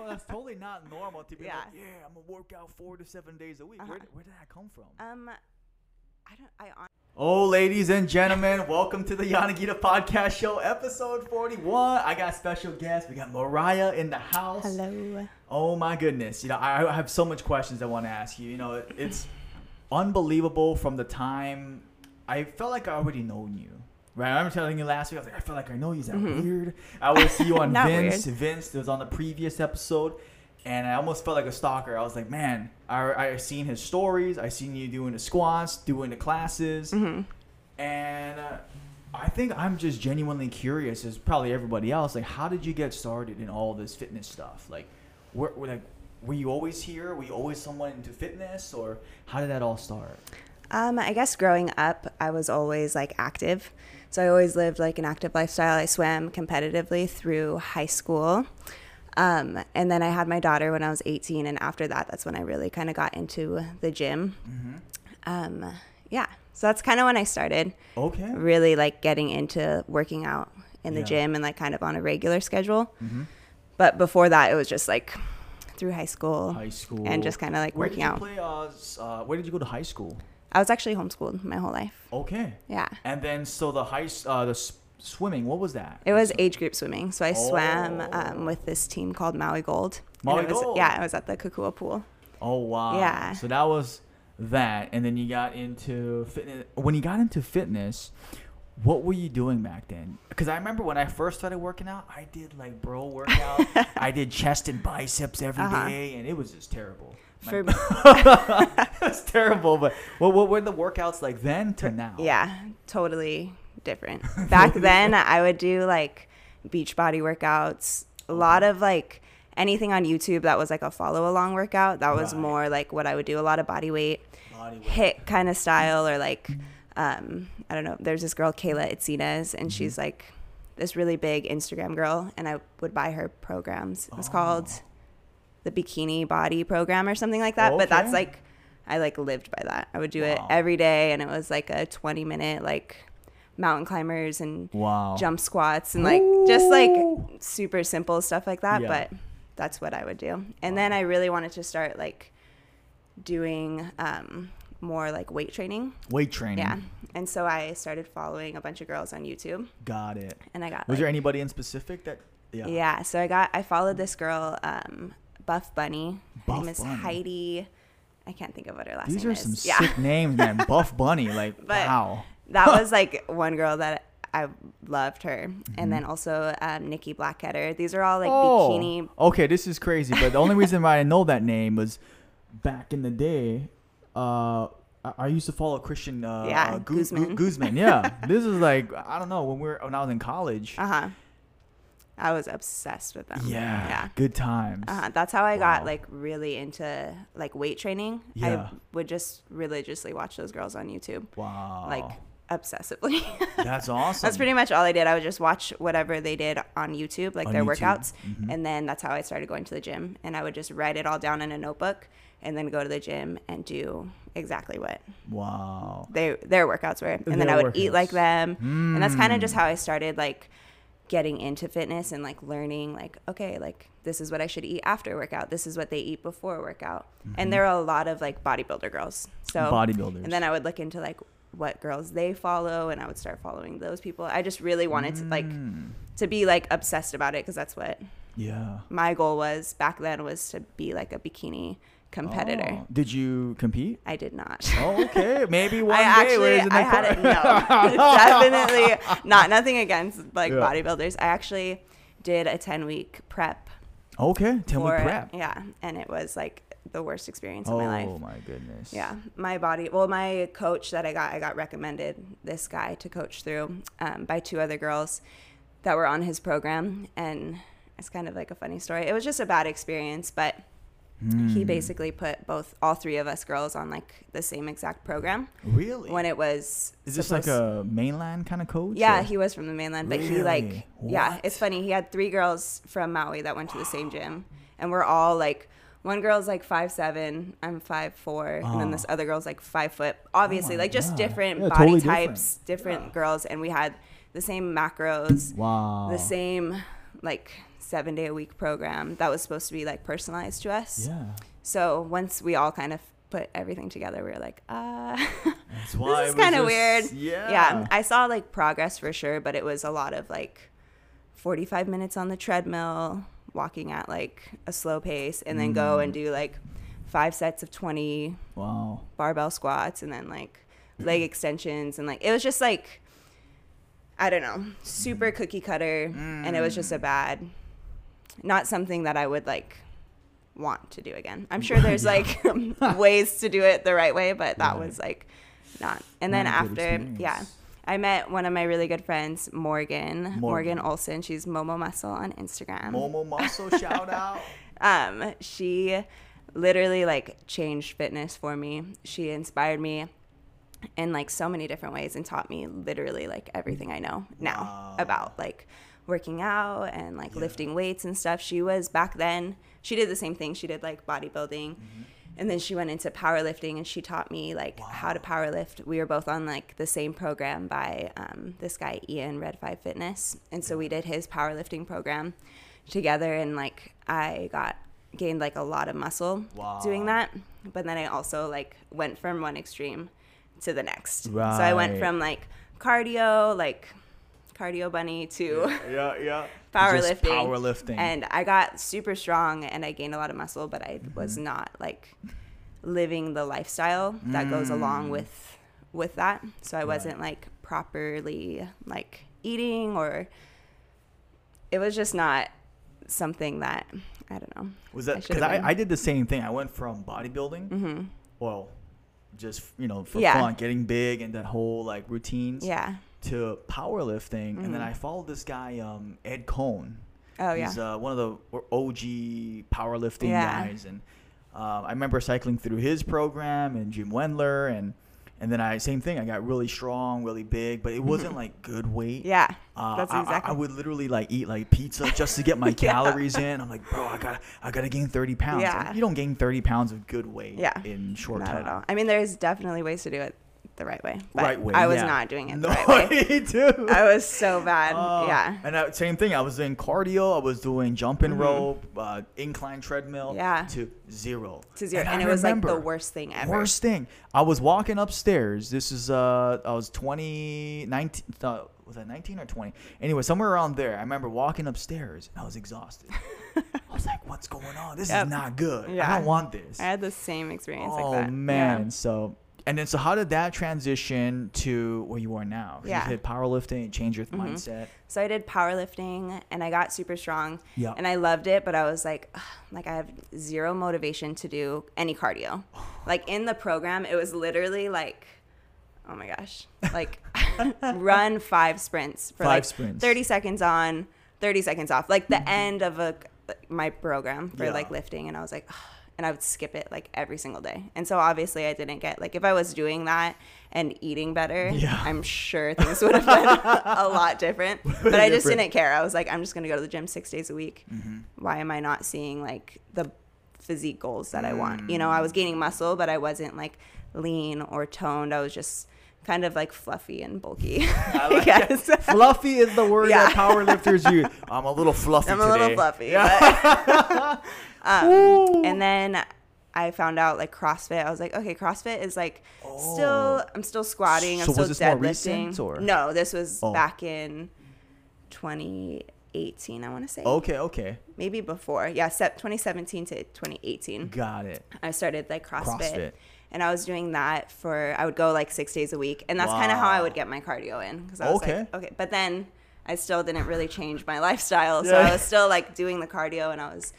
Well, that's totally not normal to be Yeah. like, yeah, I'm gonna work out four to seven days a week. Where, Uh-huh. where did that come from? Um, I don't. I hon- Oh, ladies and gentlemen, welcome to the Yanagita Podcast Show, episode 41. I got special guests. We got Mariah in the house. hello. Oh my goodness. You know, I, I have so much questions I want to ask you. You know, it- it's unbelievable from the time I felt like I already known you. Right, I remember telling you last week. I was like, I feel like I know you. Is that Mhm. weird? I would see you on Vince. weird. Vince was on the previous episode, and I almost felt like a stalker. I was like, man, I I seen his stories. I seen you doing the squats, doing the classes, hmm and uh, I think I'm just genuinely curious, as probably everybody else. Like, how did you get started in all this fitness stuff? Like, where, where- like, were you always here? Were you always someone into fitness, or how did that all start? Um, I guess growing up, I was always like active. So I always lived like an active lifestyle. I swam competitively through high school. Um, and then I had my daughter when I was 18. And after that, that's when I really kind of got into the gym. Mm-hmm. Um, yeah. So that's kind of when I started Okay. really like getting into working out in the Yeah. gym and like kind of on a regular schedule. Mm-hmm. But before that, it was just like through high school High school. and just kind of like Where working did you out. Play, uh, uh, where did you go to high school? I was actually homeschooled my whole life. Okay. Yeah. And then so the high uh, the s- swimming. What was that? It was age group swimming. So I swam Oh. um, with this team called Maui Gold. Maui was, Gold. Yeah, I was at the Kukua pool. Oh wow. Yeah. So that was that, and then you got into fitness. When you got into fitness, what were you doing back then? Because I remember when I first started working out, I did like bro workout. I did chest and biceps every day, Uh-huh. and it was just terrible. For it's terrible. But what, what were the workouts like then to now? Yeah, totally different. Back then, I would do like beach body workouts, a lot of like anything on YouTube that was like a follow along workout. That was Right. more like what I would do a lot of body weight, Body weight. HIIT kind of style, or like, um, I don't know. There's this girl, Kayla Itsines, and she's Mm-hmm. like this really big Instagram girl, and I would buy her programs. It was called Oh. The Bikini Body Program or something like that. But that's like, I like lived by that. I would do it every day, and it was like a 20 minute like mountain climbers and Wow. jump squats and like just like super simple stuff like that. Yeah. But that's what I would do. And then I really wanted to start like doing um, more like weight training. Weight training. Yeah. And so I started following a bunch of girls on YouTube, Got it. and I got Was like, there anybody in specific that? Yeah. yeah. So I got I followed this girl, um, Buff Bunny. Her Buff name is Bunny. Heidi. I can't think of what her last name was. These are some yeah. sick names, man. Buff Bunny, like But- wow. that was like one girl that I loved her, Mm-hmm. and then also um, Nikki Blackketter. These are all like Oh, bikini. Okay, this is crazy, but the only reason why I know that name was back in the day. Uh, I, used to follow Christian. Uh, Yeah, uh, Gu- Guzman. Gu- Guzman. Yeah, this is like I don't know when we are when I was in college. Uh huh. I was obsessed with them. yeah, Yeah. good times. Uh-huh. That's how I Wow. got like really into like weight training. Yeah. I would just religiously watch those girls on YouTube, Wow, like obsessively. that's awesome. that's pretty much all I did. I would just watch whatever they did on YouTube, like On their YouTube. workouts, Mhm. and then that's how I started going to the gym. And I would just write it all down in a notebook, and then go to the gym and do exactly what wow. they their workouts were, and then I would eat like workouts. them, and that's kind of just Mm. how I started like getting into fitness and like learning like okay like this is what I should eat after workout, this is what they eat before workout, and there are a lot of like bodybuilder girls, so Bodybuilders. and then I would look into like what girls they follow, and I would start following those people. I just really wanted to like Mm, to be like obsessed about it because that's what yeah. my goal was back then was to be like a bikini competitor. Oh, Did you compete? I did not. Oh, okay. Maybe one I day. actually, I had it. No, definitely not. Nothing against like Yeah. bodybuilders. I actually did a ten week prep Okay, for prep. yeah, and it was like the worst experience Oh of my life. Oh my goodness. Yeah, my body. Well, my coach that I got, I got recommended this guy to coach through um, by two other girls that were on his program, and it's kind of like a funny story. It was just a bad experience, but he Hmm. basically put both all three of us girls on like the same exact program Really? when it was Is this like a mainland kind of coach? yeah or- he was from the mainland but he like Really? yeah it's funny he had three girls from maui that went to the same gym and we're all like one girl's like five seven i'm five four and then this Oh. other girl's like five foot obviously my like just God. different Yeah, body totally types different. different girls and we had the same macros Wow. the same like seven day a week program that was supposed to be like personalized to us. Yeah. So once we all kind of put everything together, we were like, uh, That's why this is kind of weird. Yeah. Yeah. I saw like progress for sure, but it was a lot of like 45 minutes on the treadmill, walking at like a slow pace, and then go Mm. and do like five sets of 20 Wow. barbell squats and then like leg extensions. And like, it was just like, I don't know, super cookie cutter. And it was just a bad, not something that I would like want to do again. I'm sure there's like ways to do it the right way, but that Right. was like not. And then Not after, yeah. I met one of my really good friends, Morgan, Morgan, Morgan. Olson. She's Momo Muscle on Instagram. Momo Muscle shout out. Um, she literally like changed fitness for me. She inspired me in like so many different ways and taught me literally like everything I know now Wow. about like working out and like Yeah. lifting weights and stuff. She was back then, she did the same thing. She did like bodybuilding. Mm-hmm. And then she went into powerlifting and she taught me like how to powerlift. We were both on like the same program by um, this guy Ian Red Five Fitness, and so we did his powerlifting program together. And like I got gained like a lot of muscle doing that. But then I also like went from one extreme to the next. So I went from like cardio, like cardio bunny to yeah, yeah. powerlifting. Just powerlifting. And I got super strong and I gained a lot of muscle, but I was Mm-hmm. not like living the lifestyle that goes along Mm. with with that. So I wasn't like properly like eating or it was just not something that I don't know. Was that because I, been. I did the same thing? I went from bodybuilding, hmm well, just you know for Yeah. fun, getting big and that whole like routines, Yeah. to powerlifting, and then Mhm. I followed this guy, um, Ed Coan. Oh yeah. He's uh, one of the OG powerlifting Yeah. guys, and uh, I remember cycling through his program and Jim Wendler, and and then I same thing. I got really strong, really big, but it wasn't like good weight. Yeah. Uh, That's I- I, exactly- I, would literally like eat like pizza just to get my Yeah. calories in. I'm like, bro, I got I gotta gain 30 pounds. Yeah. Like, you don't gain 30 pounds of good weight Yeah. in short Not time. at all. I mean, there's definitely ways to do it the right way. But Right way. I was yeah. not doing it no, the right way. me too. I was so bad. Uh, yeah. And uh, same thing. I was doing cardio. I was doing jumping Mhm. rope, uh, incline treadmill. Yeah. To zero. To zero. I And, it was like the worst thing ever. Worst thing. I was walking upstairs. This is uh, I was 20, 19. Uh, was that 19 or 20? Anyway, somewhere around there. I remember walking upstairs and I was exhausted. I was like, "What's going on? This Yep. is not good. I don't want this." I had the same experience oh like that. man. Yeah. So. And then, so how did that transition to where you are now? Yeah. You did powerlifting, change your Mhm. mindset. So I did powerlifting and I got super strong Yeah. and I loved it, but I was like, "Ugh, like I have zero motivation to do any cardio. Like in the program, it was literally like, oh my gosh, like run five sprints for Five like sprints. 30 seconds on, 30 seconds off, like the end of a my program for Yeah. like lifting. And I was like, "Ugh," and I would skip it like every single day. And so obviously I didn't get like if I was doing that and eating better, Yeah. I'm sure things would have been a lot different. But I just Different. didn't care. I was like, I'm just gonna go to the gym six days a week. Mhm. Why am I not seeing like the physique goals that I want? You know, I was gaining muscle, but I wasn't like lean or toned. I was just kind of like fluffy and bulky. I like guess. fluffy is the word Yeah. that powerlifters use. I'm a little fluffy I'm today. a little fluffy. Yeah. but- um, and then I found out like CrossFit. I was like, okay, CrossFit is like still. I'm still squatting. I'm So still was this more deadlifting. recent, or- No, this was Oh. back in 2018. I want to say okay, okay. maybe before. Yeah, sep- 2017 to 2018. Got it. I started like CrossFit. CrossFit. And I was doing that for, I would go like six days a week. And that's kind of how I would get my cardio in. Because I was Okay. like, okay. But then I still didn't really change my lifestyle. So Yeah. I was still like doing the cardio and I was,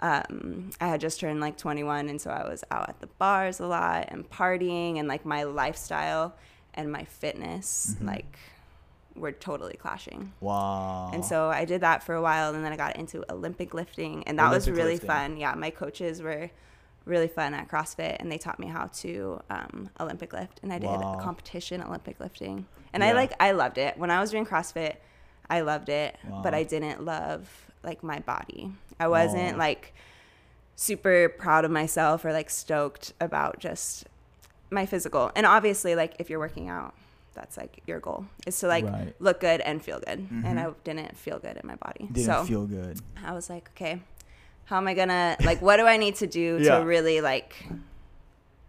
um, I had just turned like 21. And so I was out at the bars a lot and partying and like my lifestyle and my fitness, Mm-hmm. like, were totally clashing. Wow. And so I did that for a while, and then I got into Olympic lifting, and that was really lifting. fun. Yeah, my coaches were really fun at CrossFit, and they taught me how to um, Olympic lift, and I did Wow. competition Olympic lifting, and I like I loved it when I was doing CrossFit. I loved it, but I didn't love like my body. I wasn't Oh. like super proud of myself or like stoked about just my physical. And obviously, like if you're working out, that's like your goal is to like Right. look good and feel good. Mhm. And I didn't feel good in my body. Didn't so feel good. I was like, okay, how am I gonna like what do I need to do Yeah. to really like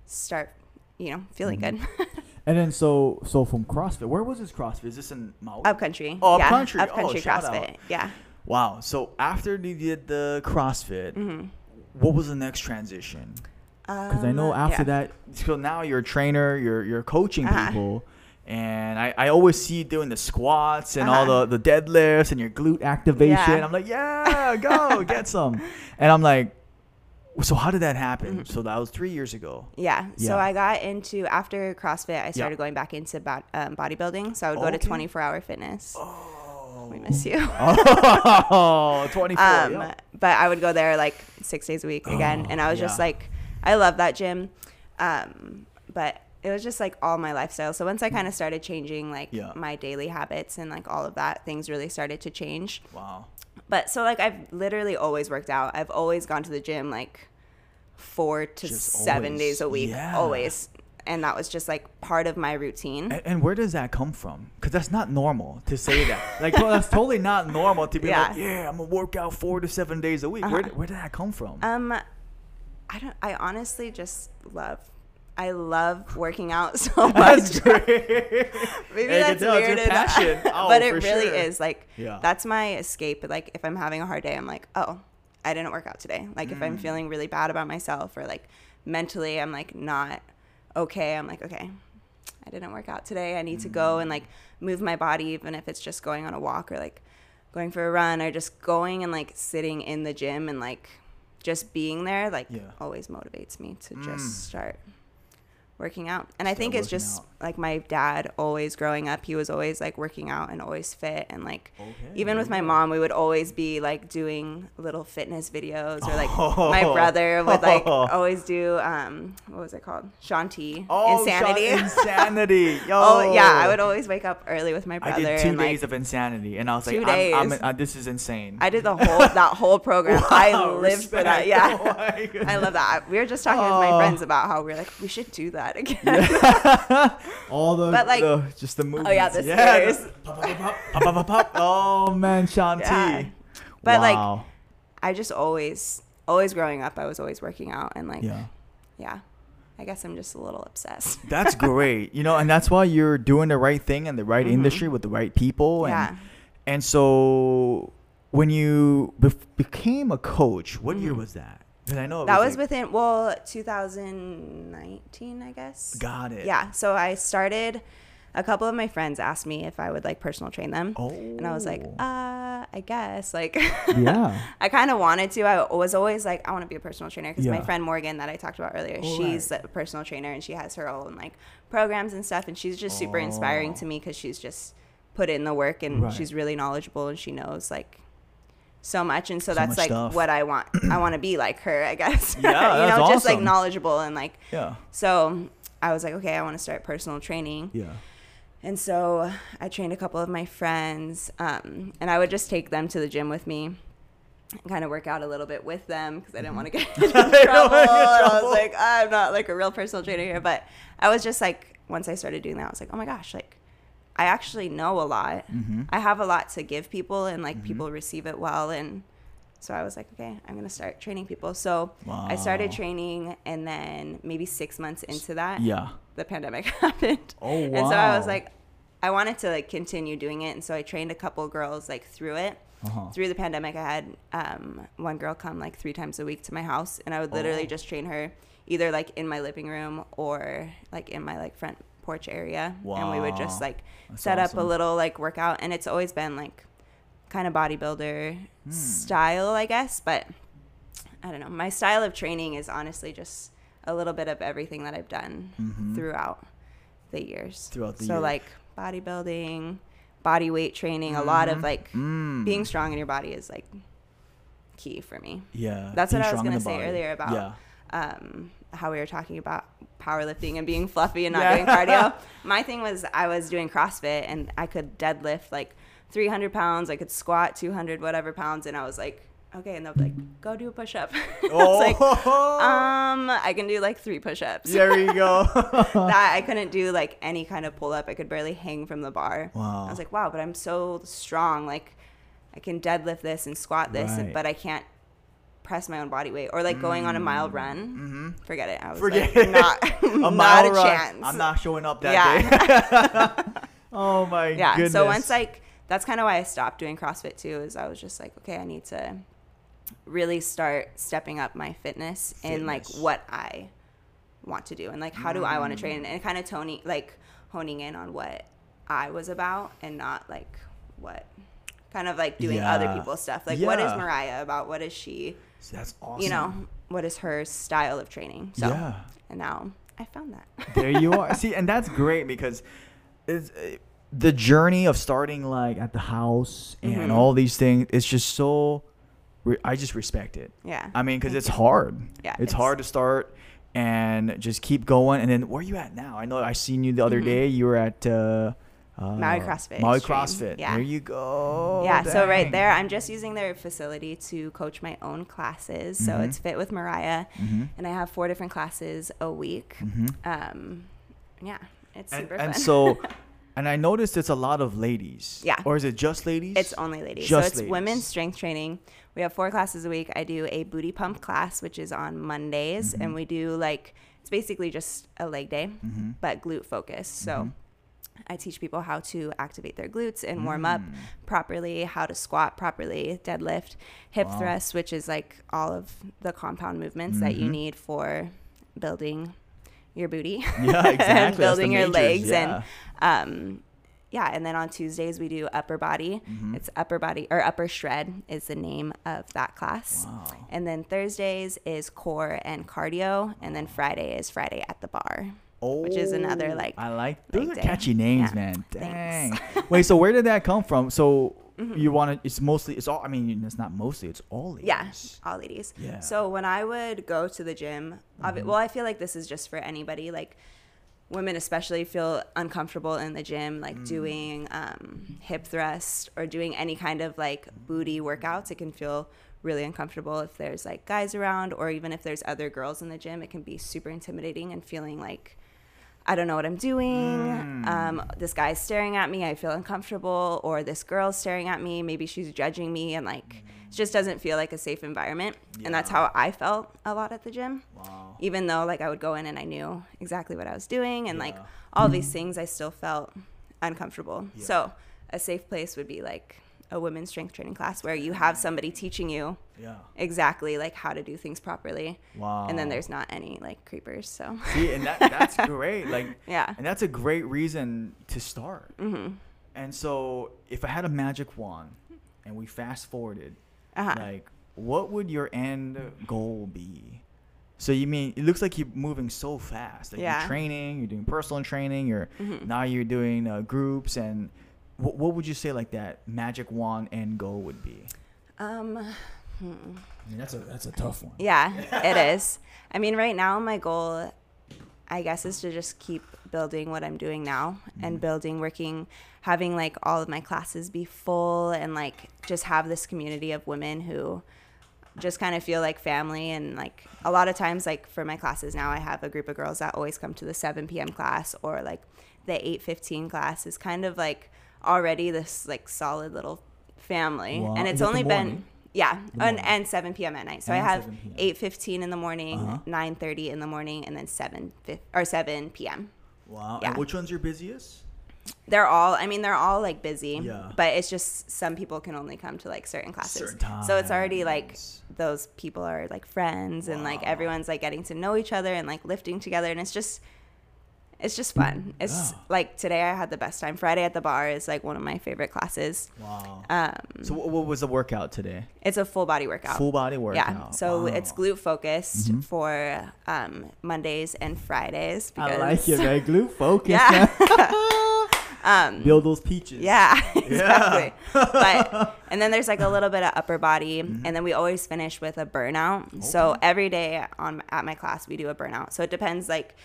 start, you know, feeling Mhm. good? And then so so from CrossFit, where was this CrossFit? Is this in Maui? upcountry. Oh, yeah, upcountry. Oh, Upcountry out. CrossFit. Yeah. Wow. So after you did the CrossFit, hmm what was the next transition? Because I know Um, after yeah. that, so now you're a trainer, you're you're coaching Uh-huh. people, and I, I always see you doing the squats and all Uh-huh. the, the deadlifts and your glute activation. Yeah. I'm like, yeah, go get some. And I'm like, so how did that happen? Mhm. So that was three years ago. Yeah. yeah. So I got into after CrossFit, I started going back into bo- um, bodybuilding. So I would go to 24 hour fitness. Oh, We miss you. Oh, 24. Um, yeah. but I would go there like six days a week again, Oh, and I was just like, I love that gym. Um, but it was just like all my lifestyle. So once I kind of started changing like Yeah. my daily habits and like all of that, things really started to change. Wow. But so like I've literally always worked out. I've always gone to the gym like four to Just seven always. days a week, Yeah. always. And that was just like part of my routine. And, and where does that come from? Because that's not normal to say that. Like, well, that's totally not normal to be like, Yeah. yeah, I'm gonna work out four to seven days a week. Where, Uh-huh. where did that come from? Um, I don't. I honestly just love. I love working out so much. that's great. Maybe I that's tell it's weird. Oh, but it really sure. is. Like Yeah. that's my escape. Like if I'm having a hard day, I'm like, oh, I didn't work out today. Like if I'm Mm. feeling really bad about myself or like mentally, I'm like not okay. I'm like, okay, I didn't work out today. I need to go and like move my body, even if it's just going on a walk or like going for a run or just going and like sitting in the gym and like just being there. Like Yeah. always motivates me to Mm. just start working out. And I think it's just out. Like my dad always growing up, he was always like working out and always fit and like Okay, even with my mom, we would always be like doing little fitness videos or like Oh. my brother would like always do um what was it called? Shaun T. Oh, Insanity. Sean, insanity. Yo. oh yeah, I would always wake up early with my brother I did two and days like of insanity, and I was like, Two I'm, I'm, days. uh, this is insane. I did the whole that whole program. I Wow, lived for that. Yeah. Oh I love that. We were just talking with Oh. my friends about how we are like, we should do that again. All the, But, like- the- just the movements. Oh, yeah, the stairs. pop, pop, pop, pop, pop, pop, pop. Oh man, Shaun T. Yeah. But, like, I just always, always growing up, I was always working out and like, yeah. yeah. I guess I'm just a little obsessed. That's great. You know, and that's why you're doing the right thing in the right Mhm. industry with the right people. And, yeah. and so when you bef- became a coach, what year Mhm. was that? Because I know it That was like- within, well, 2019, I guess. Got it. Yeah. So I started, a couple of my friends asked me if I would like personal train them. Oh. And I was like, uh, I guess. Like, yeah. I kind of wanted to. I was always like, I want to be a personal trainer because my friend Morgan that I talked about earlier, Oh, she's right. a personal trainer and she has her own like programs and stuff, and she's just super inspiring Oh. to me because she's just put in the work and Right. she's really knowledgeable and she knows like so much, and so, So that's like stuff. what I want. I want to be like her, I guess. Yeah, you know, just like knowledgeable and like Yeah. so. I was like, okay, I want to start personal training. Yeah. And so I trained a couple of my friends, um, and I would just take them to the gym with me and kind of work out a little bit with them because I didn't want to get in Mm-hmm. trouble. wanna get in I was like, I'm not like a real personal trainer here. But I was just like, once I started doing that, I was like, oh my gosh, like I actually know a lot. Mm-hmm. I have a lot to give people, and like Mhm. people receive it well. And so I was like, okay, I'm going to start training people. So I started training, and then maybe six months into that, Yeah. the pandemic happened. Oh wow. And so I was like, I wanted to like continue doing it, and so I trained a couple girls like through it. uh-huh. Through the pandemic, I had um, one girl come like three times a week to my house, and I would literally Oh. just train her either like in my living room or like in my like front porch area, and we would just like That's set up a little like workout, and it's always been like kind of bodybuilder Hmm. style, I guess, but I don't know. My style of training is honestly just a little bit of everything that I've done Mhm. throughout the years. Throughout the so year. like bodybuilding, body weight training, a lot of Mhm. like Mm. being strong in your body is like key for me. Yeah. That's what I was gonna say body. earlier about Yeah. um, how we were talking about powerlifting and being fluffy and not Yeah. doing cardio. My thing was I was doing CrossFit and I could deadlift like 300 pounds. I could squat 200 whatever pounds, and I was like okay, and they'll be like, go do a push up. Oh, like, um, I can do like three push ups. there you go. that I couldn't do like any kind of pull up. I could barely hang from the bar. Wow. I was like, wow, but I'm so strong. Like, I can deadlift this and squat this, Right. but I can't press my own body weight. Or like going on a mile run. mm-hmm. Forget it. I was Forget like, it. not, a not a run. chance. I'm not showing up that Yeah. day. oh my yeah. goodness. So once like that's kind of why I stopped doing CrossFit too. Is I was just like, okay, I need to really start stepping up my fitness, and like what I want to do, and like how do I want to train, and kind of toning like honing in on what I was about, and not like what kind of like doing other people's stuff. Like what is Mariah about? What is she? That's awesome. You know, what is her style of training? So Yeah. and now I found that. there you are. See, and that's great because it's uh, the journey of starting like at the house and Mhm. all these things. It's just so. Re- I just respect it. yeah. I mean, because it's hard. Yeah, it's, it's- hard to start and just keep going. And then where are you at now? I know I seen you the other Mhm. day. You were at uh, uh, Maui CrossFit Maui Extreme. CrossFit. Yeah. There you go. yeah, so right there, I'm just using their facility to coach my own classes. So Mhm. it's Fit with Mariah, Mhm. and I have four different classes a week. Mhm. Um, yeah, it's And, super and fun. so, and I noticed it's a lot of ladies. Yeah. Or is it just ladies? it's only ladies. Just so it's ladies. women's strength training. We have four classes a week. I do a booty pump class, which is on Mondays, Mm-hmm. and we do like it's basically just a leg day, Mhm. but glute focused. So. Mhm. I teach people how to activate their glutes and warm up Mm. properly, how to squat properly, deadlift, hip Wow. thrust, which is like all of the compound movements that you Mhm. need for building your booty. Yeah, exactly. The building your majors, legs yeah. and um yeah, and then on Tuesdays we do upper body. Mhm. It's upper body or upper shred is the name of that class. Wow. And then Thursdays is core and cardio, and then Friday is Friday at the bar. Which is another, Oh, like, I like those are day. catchy names, Yeah. man. Dang. Thanks. Wait, so where did that come from? So Mhm. you want to? It's mostly. It's all. I mean, it's not mostly. It's all ladies. Yeah, all ladies. Yeah. So when I would go to the gym, Mhm. well, I feel like this is just for anybody. Like women, especially, feel uncomfortable in the gym, like Mm. doing um, hip thrust or doing any kind of like booty workouts. It can feel really uncomfortable if there's like guys around, or even if there's other girls in the gym. It can be super intimidating and feeling like. I don't know what I'm doing. Mm. Um, this guy's staring at me. I feel uncomfortable. Or this girl's staring at me. Maybe she's judging me. And like, it just doesn't feel like a safe environment. And that's how I felt a lot at the gym. Wow. Even though like I would go in and I knew exactly what I was doing. And like Yeah. all these things, I still felt uncomfortable. Yeah. So a safe place would be like a women's strength training class where you have somebody teaching you Yeah. exactly like how to do things properly. Wow. And then there's not any like creepers. So See, and that, that's great. Like, yeah. and that's a great reason to start. Mm-hmm. And so, if I had a magic wand, and we fast forwarded, Uh-huh. like, what would your end goal be? So you mean it looks like you're moving so fast. Like Yeah. you're training, you're doing personal training, you're Mhm. now you're doing uh, groups, and what, what would you say like that magic wand end goal would be? Um, hmm. I mean, that's a that's a tough one. Yeah, it is. I mean, right now, my goal, I guess, is to just keep building what I'm doing now and Mhm. building, working, having like all of my classes be full and like just have this community of women who just kind of feel like family. And like a lot of times, like for my classes now, I have a group of girls that always come to the 7 p.m. class or like the 8:15 class is kind of like already this like solid little family. Wow. And it's only been yeah, and, and 7 p.m. at night. So I have 7 p.m.. 8:15 in the morning, Uh-huh. 9:30 in the morning, and then 7 fif- or 7 p.m. Wow. Yeah. And which one's your busiest? They're all, I mean, they're all like busy, Yeah. but it's just some people can only come to like certain classes. Certain So it's already like those people are like friends and like everyone's like getting to know each other and like lifting together, and it's just. It's just fun. It's Yeah. like today I had the best time. Friday at the bar is like one of my favorite classes. Wow. Um, so what, was the workout today? it's a full body workout. Full body workout. Yeah, so Wow. it's glute focused Mhm. for um, Mondays and Fridays. I like it, because- right? Glute focused. Yeah. um, Build those peaches. yeah, exactly. Yeah. but and then there's like a little bit of upper body, Mhm. and then we always finish with a burnout. So every day on at my class we do a burnout. So it depends like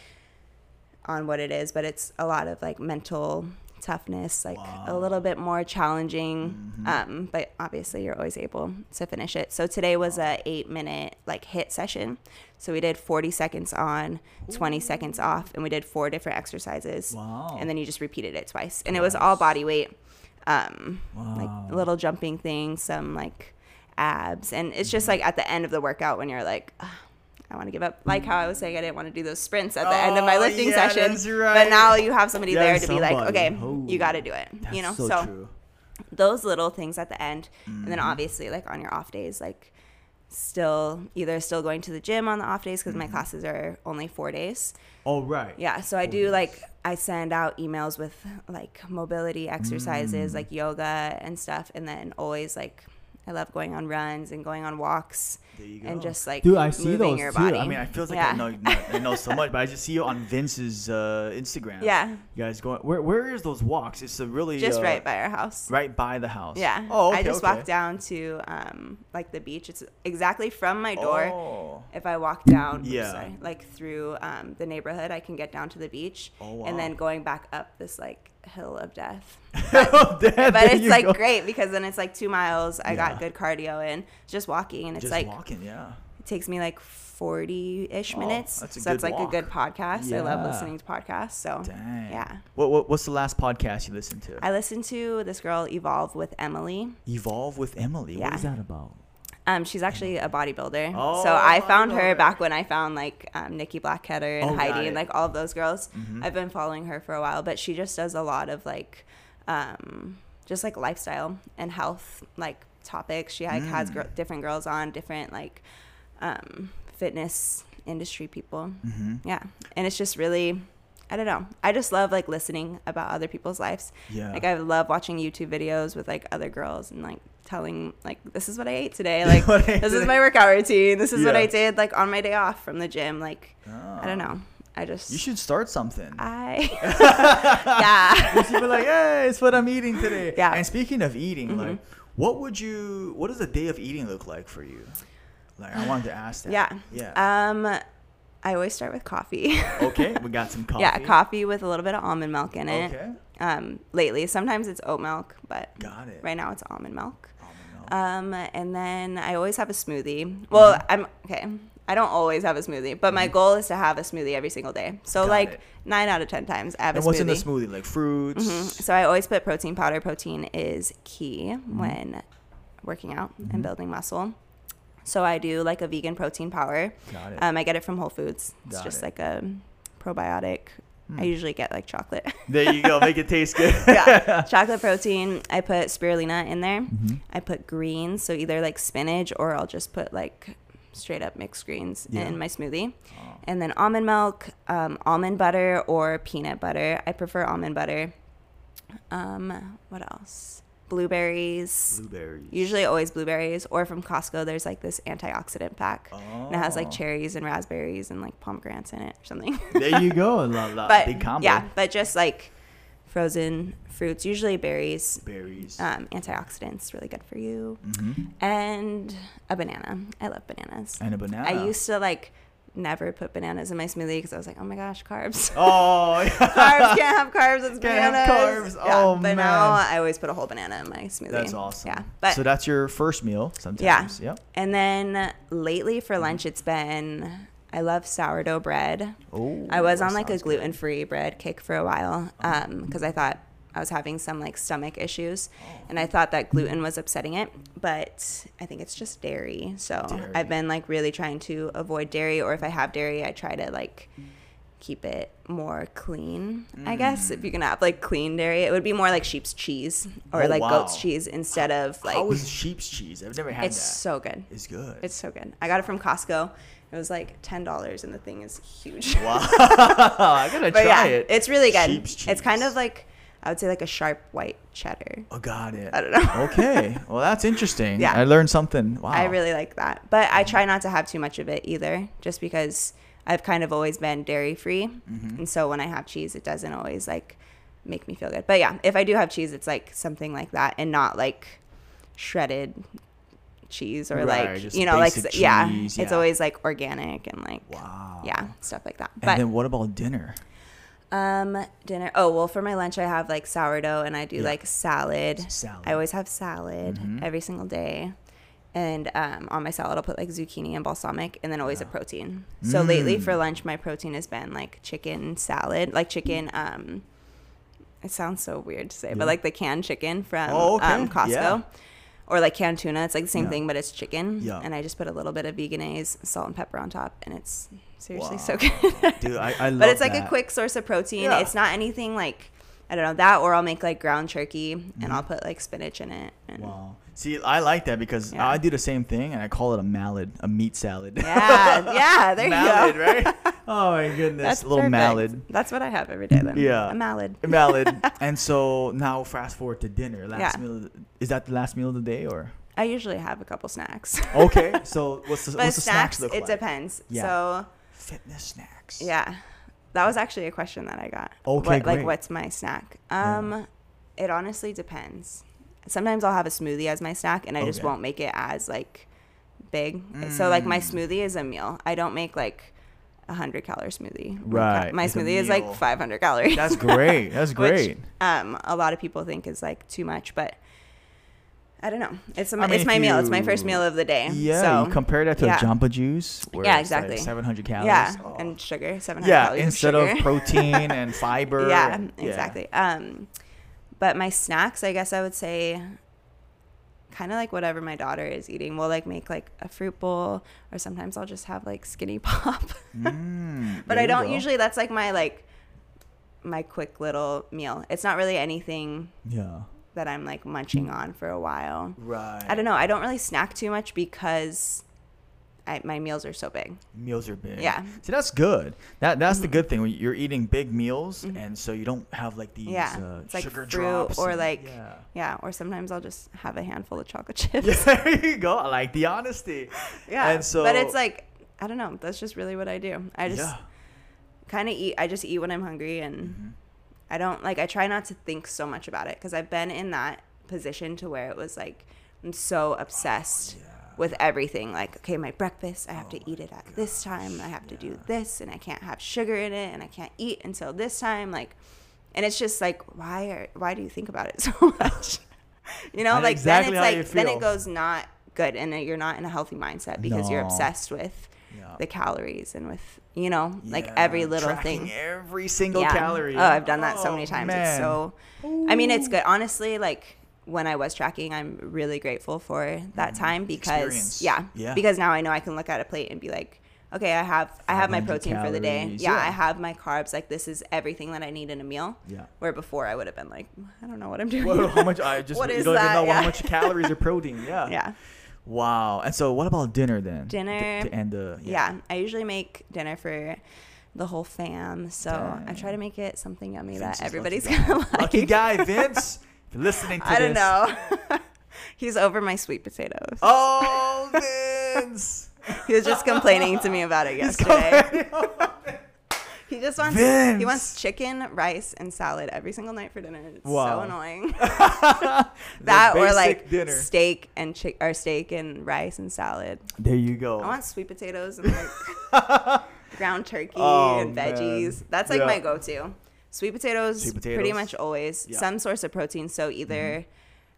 on what it is, but it's a lot of like mental toughness, like a little bit more challenging. Mhm. Um, but obviously, you're always able to finish it. So today was a eight minute like HIIT session. So we did 40 seconds on, 20 seconds off, and we did four different exercises. Wow. And then you just repeated it twice, and it was all body weight, um, Wow. like little jumping things, some like abs, and it's just like at the end of the workout when you're like. "Ugh, I want to give up. Like how I was saying, I didn't want to do those sprints at the end of my Oh, lifting yeah, session. that's But now you have somebody there to be like, okay, Oh, you got to do it. That's you know, so, so true. those little things at the end and then Mhm. obviously like on your off days like still either still going to the gym on the off days because Mm-hmm. my classes are only four days Oh right. yeah so i do days. like i send out emails with like mobility exercises Mm. like yoga and stuff and then always like i love going on runs and going on walks There you go. And just like Dude, I see moving those your too. body I mean, I feel like yeah. I know I know so much, but I just see you on Vince's uh, Instagram. yeah You guys going? Where Where is those walks? It's a really just uh, right by our house right by the house. yeah Oh, okay, i just okay. walked down to um like the beach it's exactly from my door Oh. if I walk down, Yeah. sorry, like through um, the neighborhood, I can get down to the beach, Oh, wow. and then going back up this like hill of death. Oh, there- But there it's like go. great because then it's like two miles. I Yeah. got good cardio in just walking, and it's Just like walking, yeah. it takes me like forty ish Oh, minutes. that's so it's good like a good podcast. I love listening to podcasts. So Dang. yeah, What, what What's the last podcast you listened to? I listened to this girl evolve with Emily. Evolve with Emily. What Yeah. is that about? Um, she's actually a bodybuilder. Oh, so I found her back when I found like um, Nikki Blackketter and Oh, Heidi and like all of those girls. Mhm. I've been following her for a while, but she just does a lot of like, um, just like lifestyle and health like topics. She like has Mm. gr- different girls on, different like um, fitness industry people. Mm-hmm. Yeah, and it's just really. I don't know. I just love like listening about other people's lives. Yeah. Like I love watching YouTube videos with like other girls and like telling like this is what I ate today. Like What I ate this is my workout routine. This is what I did like on my day off from the gym. Like I don't Oh. know. I just You should start something. I yeah. You should be like, hey, it's what I'm eating today. Yeah. And speaking of eating, Mhm. like, what would you? What does a day of eating look like for you? Like, I wanted to ask that. Yeah. Yeah. Um I always start with coffee. okay, we got some coffee. Yeah, coffee with a little bit of almond milk in it. Okay. Um lately sometimes it's oat milk, but Got it. right now it's almond milk. Um, and then I always have a smoothie. Well, Mm-hmm. I'm okay. I don't always have a smoothie, but my goal is to have a smoothie every single day. So Got like it. nine out of ten times I have and a what's smoothie. What's in the smoothie? Like fruits. Mhm. So I always put protein powder. Protein is key Mm-hmm. when working out and building muscle. So I do like a vegan protein powder. Got it. Um, I get it from Whole Foods. It's Got just it. like a probiotic. Hmm. I usually get like chocolate. there you go. Make it taste good. yeah, chocolate protein. I put spirulina in there. Mhm. I put greens, so either like spinach or I'll just put like straight up mixed greens Yeah. in my smoothie. Oh. And then almond milk, um, almond butter, or peanut butter. I prefer almond butter. Um, what else? Blueberries. Blueberries. Usually always blueberries. Or from Costco, there's like this antioxidant pack. And it has like Oh. cherries and raspberries and like pomegranates in it or something. There you go. La, la, but big combo. yeah, but just like frozen fruits, usually berries. Berries. Um, antioxidants, really good for you. hmm And a banana. I love bananas. And a banana. I used to like never put bananas in my smoothie because I was like, oh my gosh, carbs. Oh. yeah. carbs can't have carbs. It's Can't have bananas. carbs. Yeah, Oh, but now. I always put a whole banana in my smoothie. That's awesome. Yeah, but so that's your first meal sometimes. Yeah. Yep. and then lately for lunch, it's been I love sourdough bread. Oh. I was on like a. Uh-huh. gluten free bread kick for a while because I thought I was having some like stomach issues, Oh. and I thought that gluten was upsetting it, but I think it's just dairy. So Dairy. I've been like really trying to avoid dairy, or if I have dairy, I try to like keep it more clean. I guess if you can have like clean dairy, it would be more like sheep's cheese or Oh, like goat's cheese instead of like. How is sheep's cheese? I've never had it's that. so good. It's good. It's so good. I got it from Costco. It was like ten dollars, and the thing is huge. wow. I gotta try yeah, it. it's really good. Sheep's It's kind of like I would say like a sharp white cheddar. Oh, got it. I don't know. okay. Well, that's interesting. Yeah. I learned something. Wow. I really like that, but I try not to have too much of it either, just because I've kind of always been dairy free, Mm-hmm. and so when I have cheese, it doesn't always like make me feel good. But yeah, if I do have cheese, it's like something like that, and not like shredded cheese or Right, like you know like basic s- yeah, it's always like organic and like Wow. yeah stuff like that. And But then what about dinner? Um, dinner. Oh well, for my lunch I have like sourdough, and I do Yeah. like salad. Salad. I always have salad Mhm. every single day, and um, on my salad I'll put like zucchini and balsamic, and then always a protein. So lately Mm. for lunch my protein has been like chicken salad, like chicken. Um, it sounds so weird to say, Yeah. but like the canned chicken from Oh, okay. um, Costco. Yeah. Or like canned tuna, it's like the same thing, but it's chicken. Yeah. And I just put a little bit of Vegenaise, salt and pepper on top, and it's seriously Wow. so good. Dude, I, I love but it's like a quick source of protein. Yeah. It's not anything like I don't know that, or I'll make like ground turkey and Mhm. I'll put like spinach in it. And Wow. See, I like that because Yeah. I do the same thing, and I call it a mallet, a meat salad. Yeah, yeah, there you mallet, go. right? Oh my goodness, That's a little perfect. mallet. That's what I have every day then. Yeah. a mallet. A mallet. and so now fast forward to dinner. Last Yeah. meal. Is that the last meal of the day or? I usually have a couple snacks. Okay. So what's the, what's the snacks, snacks, look it like? It depends. Yeah. So Fitness snacks. yeah, that was actually a question that I got. Okay, what, great. Like, what's my snack? Yeah. Um, it honestly depends. Sometimes I'll have a smoothie as my snack, and I just won't make it as like big. So like my Mm. smoothie is a meal. I don't make like a hundred calorie smoothie. Right, My it's smoothie is like five hundred calories. That's great. That's which, great. um, a lot of people think is like too much, but I don't know. It's a, I mean, it's my meal. It's my first meal of the day. Yeah, So, you compare that to yeah. a Jamba Juice. Where Yeah, it's like exactly. 700 calories. yeah, Oh. and sugar, seven hundred yeah, calories. instead of, of protein and fiber. yeah, and- exactly. Um, but my snacks, I guess I would say, kind of like whatever my daughter is eating. We'll like make like a fruit bowl, or sometimes I'll just have like skinny pop. Mm, but I don't usually. That's like my like my quick little meal. It's not really anything Yeah. That I'm like munching on for a while. Right. I don't know. I don't really snack too much because I, my meals are so big. Meals are big. Yeah. See, that's good. That that's the Mhm. good thing. When you're eating big meals, Mhm. and so you don't have like these Yeah, uh, it's like sugar drops or and- like- yeah. Yeah, or sometimes I'll just have a handful of chocolate chips. Yeah, there you go. I like the honesty. Yeah. And so, but it's like I don't know. That's just really what I do. I just yeah. kind of eat. I just eat when I'm hungry, and Mhm. I don't like. I try not to think so much about it because I've been in that position to where it was like I'm so obsessed Yeah. with everything. Like, okay, my breakfast, I have Oh to eat it at this time. I have to do this, and I can't have sugar in it, and I can't eat until this time. Like, and it's just like, why are why do you think about it so much? you know, know like exactly then it's like then it goes not good, and uh, you're not in a healthy mindset because you're obsessed with Yeah. the calories and with you know like every little tracking thing. Every single Yeah. calorie. Oh, I've done that so Oh, many times. man. It's so. I mean, it's good. Honestly, like when I was tracking, I'm really grateful for that Mhm. time because Experience. yeah, Yeah. because now I know I can look at a plate and be like, okay, I have I have my 500 protein for the day. Yeah, Yeah. I have my carbs. Like this is everything that I need in a meal. Yeah. Where before I would have been like, I don't know what I'm doing. How much? I just What you is don't even that? know how much calories or protein. Yeah. yeah. Wow. And so, what about dinner then? Dinner. To, to end the. yeah, I usually make dinner for the whole fam. So I try to make it something yummy Vince that everybody's gonna like. Lucky guy, Vince. If you're listening to this. I don't know. He's over my sweet potatoes. Oh, Vince. He was just complaining to me about it yesterday. He just wants Vince. he wants chicken, rice, and salad every single night for dinner. It's Wow. so annoying. That or like dinner. steak and chick or steak and rice and salad. There you go. I want sweet potatoes and like ground turkey Oh, and veggies. man. That's like Yeah. my go-to. Sweet potatoes, Sweet pretty much always Yeah. some source of protein. So mm-hmm. either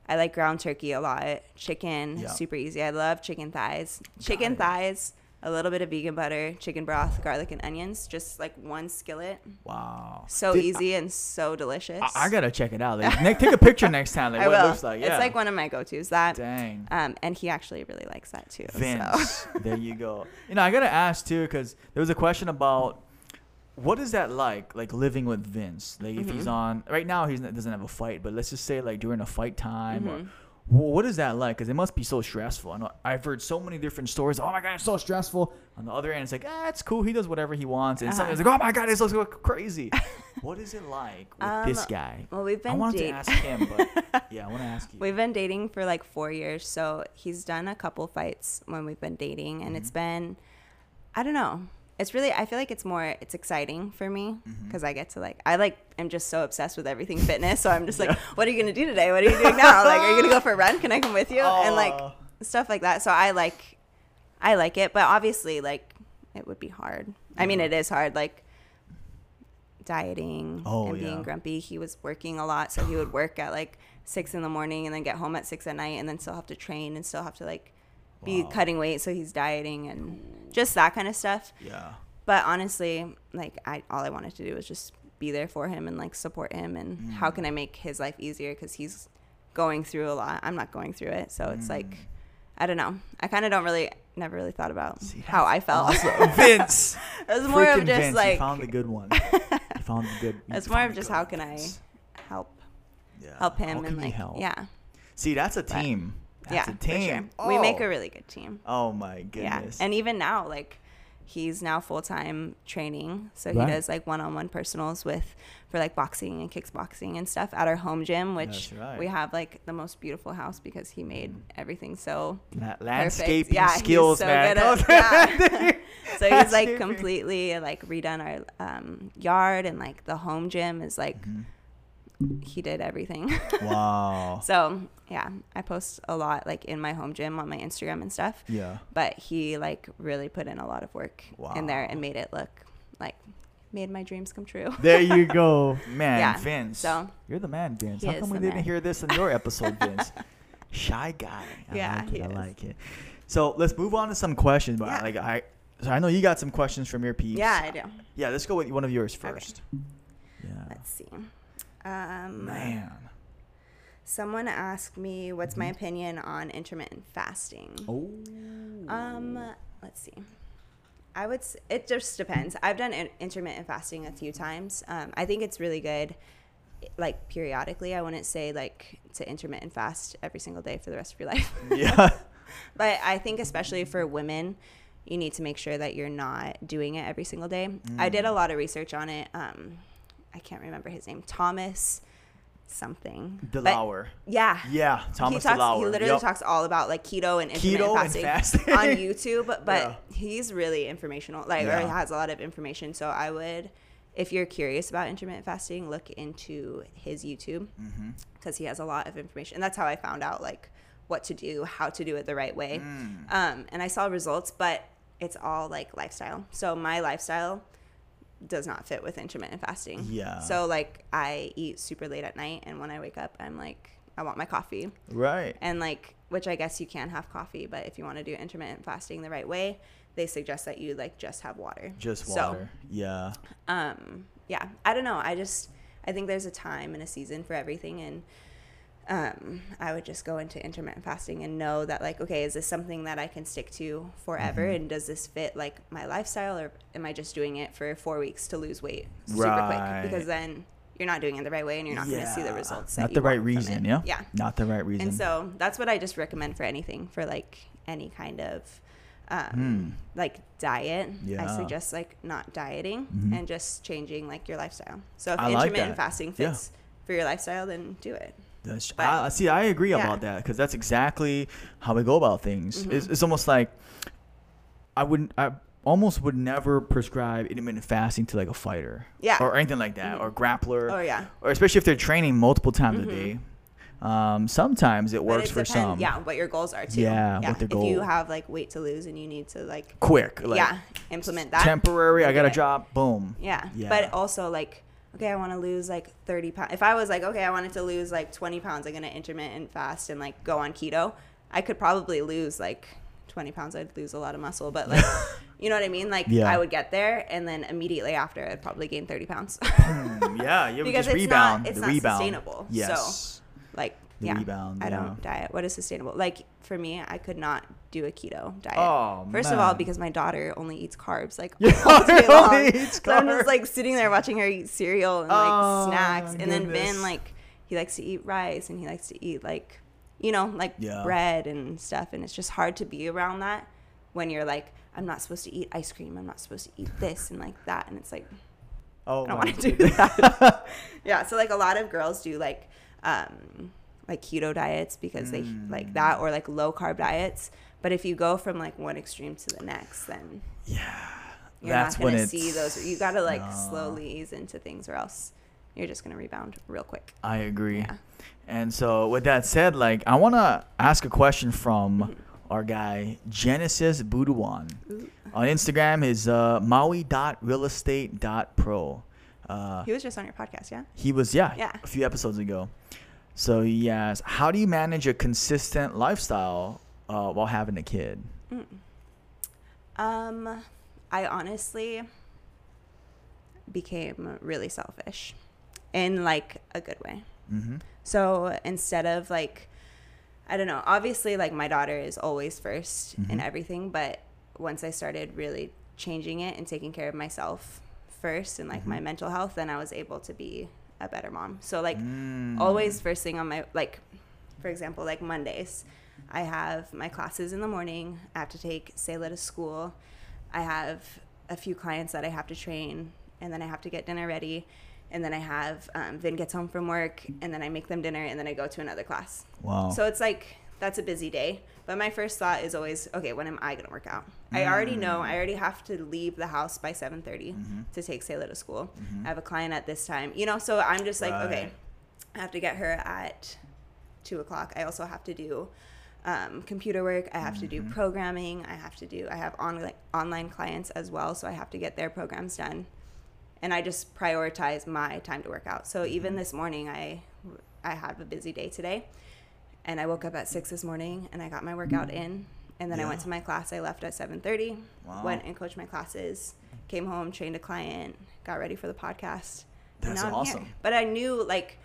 I like ground turkey a lot, chicken, Yeah. super easy. I love chicken thighs. Chicken thighs, a little bit of vegan butter, chicken broth, garlic and onions, just like one skillet. wow. So Dude, easy and so delicious. I, I gotta check it out. Like, ne- take a picture next time. Like I what will. it looks like. Yeah. It's like one of my go-tos. That Dang. um, and he actually really likes that too. So. Vince. there you go. You know, I gotta ask too, because there was a question about what is that like, like living with Vince. Like if he's Mhm. on right now, he doesn't have a fight, but let's just say like during a fight time Mhm. or. Wh- What is that like? Because it must be so stressful. I know I've heard so many different stories. Oh my god, it's so stressful. On the other end, it's like, ah, it's cool. He does whatever he wants. And Uh-huh. sometimes like, oh my god, it's so so crazy. what is it like with this Um, guy? Well, we've been. I wanted to dating. ask him, but yeah, I want to ask you. We've been dating for like four years, so he's done a couple fights when we've been dating, and Mm-hmm. it's been, I don't know. It's really, I feel like it's more, it's exciting for me Mm-hmm. because I get to like, I like, i'm just so obsessed with everything fitness. So I'm just like, Yeah. what are you gonna do today? What are you doing now? Like, are you gonna go for a run? Can I come with you? And like stuff like that. So I like, I like it, but obviously, like, it would be hard. I mean, it is hard. Like, dieting Oh, and being yeah. grumpy. He was working a lot, so he would work at like six in the morning and then get home at six at night, and then still have to train and still have to like be Wow. cutting weight. So he's dieting and just that kind of stuff. Yeah. But honestly, like I all I wanted to do was just be there for him and like support him and Mm. how can I make his life easier because he's going through a lot. I'm not going through it, so Mm. it's like I don't know. I kind of don't really never really thought about See, how I felt. Awesome. Vince. it was more Freaking of just Vince. like you found the good one. You found the good. it's more of just how can I help Yeah. help How him can and like help? yeah See, that's a But- team. That's yeah a team. sure. We make Oh. a really good team. Oh my goodness. Yeah, and even now, like he's now full time training, so he does like one on one personals with for like boxing and kickboxing and stuff at our home gym, which right. we have like the most beautiful house because he made everything so perfect. landscaping Yeah, skills, so man. at- yeah. so he's like completely like redone our um, yard and like the home gym is like Mhm. He did everything. Wow. so yeah, I post a lot like in my home gym on my Instagram and stuff Yeah. but he like really put in a lot of work in there and made it look like made my dreams come true. There you go, man. Yeah, Vince. so- you're the man, Vince. How come we didn't man. hear this in your episode, Vince? Shy guy. I Yeah, like it. I like it. So let's move on to some questions. But Yeah. like I, so I know you got some questions from your peeps. yeah, I do. Yeah. Let's go with one of yours Okay. first. Yeah. Let's see. Um, Man. someone asked me what's my opinion on intermittent fasting. Mm-hmm. Oh. Um, let's see. I would. s- It just depends. I've done in- intermittent fasting a few times. Um, I think it's really good. Like periodically, I wouldn't say like to intermittent fast every single day for the rest of your life. yeah. But I think especially for women, you need to make sure that you're not doing it every single day. I did a lot of research on it. Um, I can't remember his name, Thomas something. But- DeLauer. yeah. Yeah. Thomas he talks, DeLauer. He literally Yep. talks all about like keto and intermittent Keto and fasting, fasting. on YouTube, but, but Yeah. he's really informational. Like, or Yeah. he has a lot of information. So I would, if you're curious about intermittent fasting, look into his YouTube Mm-hmm. because he has a lot of information. And that's how I found out like what to do, how to do it the right way. Mm. Um, and I saw results, but it's all like lifestyle. So my lifestyle does not fit with intermittent fasting. Yeah. So like I eat super late at night, and when I wake up, I'm like, I want my coffee, Right. and like, which I guess you can have coffee, but if you want to do intermittent fasting the right way, they suggest that you like just have water. Just So, water. yeah. um yeah i don't know i just i think there's a time and a season for everything and um i would just go into intermittent fasting and know that like okay is this something that i can stick to forever Mhm. and does this fit like my lifestyle or am i just doing it for four weeks to lose weight super Right. quick because then you're not doing it the right way and you're not going to see the Yeah. results Not the right reason. Yeah. yeah Not the right reason. and so that's what I just recommend for anything, for like any kind of um, Hmm. like diet. Yeah. I suggest like not dieting Mhm. and just changing like your lifestyle. So if I intermittent that. fasting Yeah. fits for your lifestyle, then do it. That's, But- I, see, I agree Yeah. about that because that's exactly how we go about things. It's, Mhm. it's almost like I wouldn't, I almost would never prescribe intermittent fasting to like a fighter, Yeah. or anything like that, Mhm. or grappler, Oh yeah. or especially if they're training multiple times Mhm. a day. Um, sometimes it But works it for some. Yeah, what your goals are too. Yeah, what the If you have like weight to lose and you need to like, Quick, like yeah, implement that. temporary. I got to do it. drop. Boom. Yeah. Yeah. But also like, okay, I want to lose like 30 pounds. If I was like, okay, I wanted to lose like 20 pounds, I'm going to intermittent fast and like go on keto, I could probably lose like 20 pounds. I'd lose a lot of muscle, but like, you know what I mean? Like Yeah. I would get there and then immediately after I'd probably gain 30 pounds. Hmm, yeah, you would Because just it's rebound. not- it's the not rebound. sustainable. Yes. like, The yeah. rebound, I yeah. don't diet. What is sustainable? Like for me, I could not do a keto diet. Oh, First of all, because my daughter only eats carbs like Your all day long. So I'm just like sitting there watching her eat cereal and like Oh, snacks, and then Ben like he likes to eat rice and he likes to eat like you know like Yeah. bread and stuff, and it's just hard to be around that when you're like I'm not supposed to eat ice cream, I'm not supposed to eat this and like that, and it's like Oh, I don't want to do that. yeah, so like a lot of girls do like um like keto diets because they like Mm. that or like low carb diets. But if you go from like one extreme to the next, then yeah. you're That's not gonna see those. You gotta like No. slowly ease into things, or else you're just gonna rebound real quick. I agree. Yeah. And so, with that said, like I want to ask a question from Mhm. our guy Genesis Buduan Ooh. on Instagram. Is uh, Maui.realestate.pro. Uh, He was just on your podcast, yeah? he was yeah, Yeah. a few episodes ago. So he asked, "How do you manage a consistent lifestyle uh, while having a kid?" Mm. Um, I honestly became really selfish in like a good way. Mm-hmm. So instead of like, I don't know, obviously, like my daughter is always 1st in Mhm. everything, but once I started really changing it and taking care of myself first and like my Mhm. mental health, then I was able to be a better mom. So, like, Mm. always first thing on my, like, for example, like Mondays, I have my classes in the morning. I have to take Sayla to school. I have a few clients that I have to train, and then I have to get dinner ready. And then I have um, Vin gets home from work, and then I make them dinner, and then I go to another class. Wow. So it's like that's a busy day. But my first thought is always, okay, when am I gonna work out? I already know I already have to leave the house by seven Mhm. to take Sayla to school. Mhm. I have a client at this time, you know. So I'm just like, okay, I have to get her at two o'clock. I also have to do um, computer work. I have to do Mhm. programming. I have to do. I have online online clients as well, so I have to get their programs done. And I just prioritize my time to work out. So even Mhm. this morning, I I have a busy day today, and I woke up at six this morning, and I got my workout in, and then I went to my class. I left at seven thirty. Wow. Went and coached my classes. Came home, trained a client, got ready for the podcast. That's now I'm here. awesome. But I knew like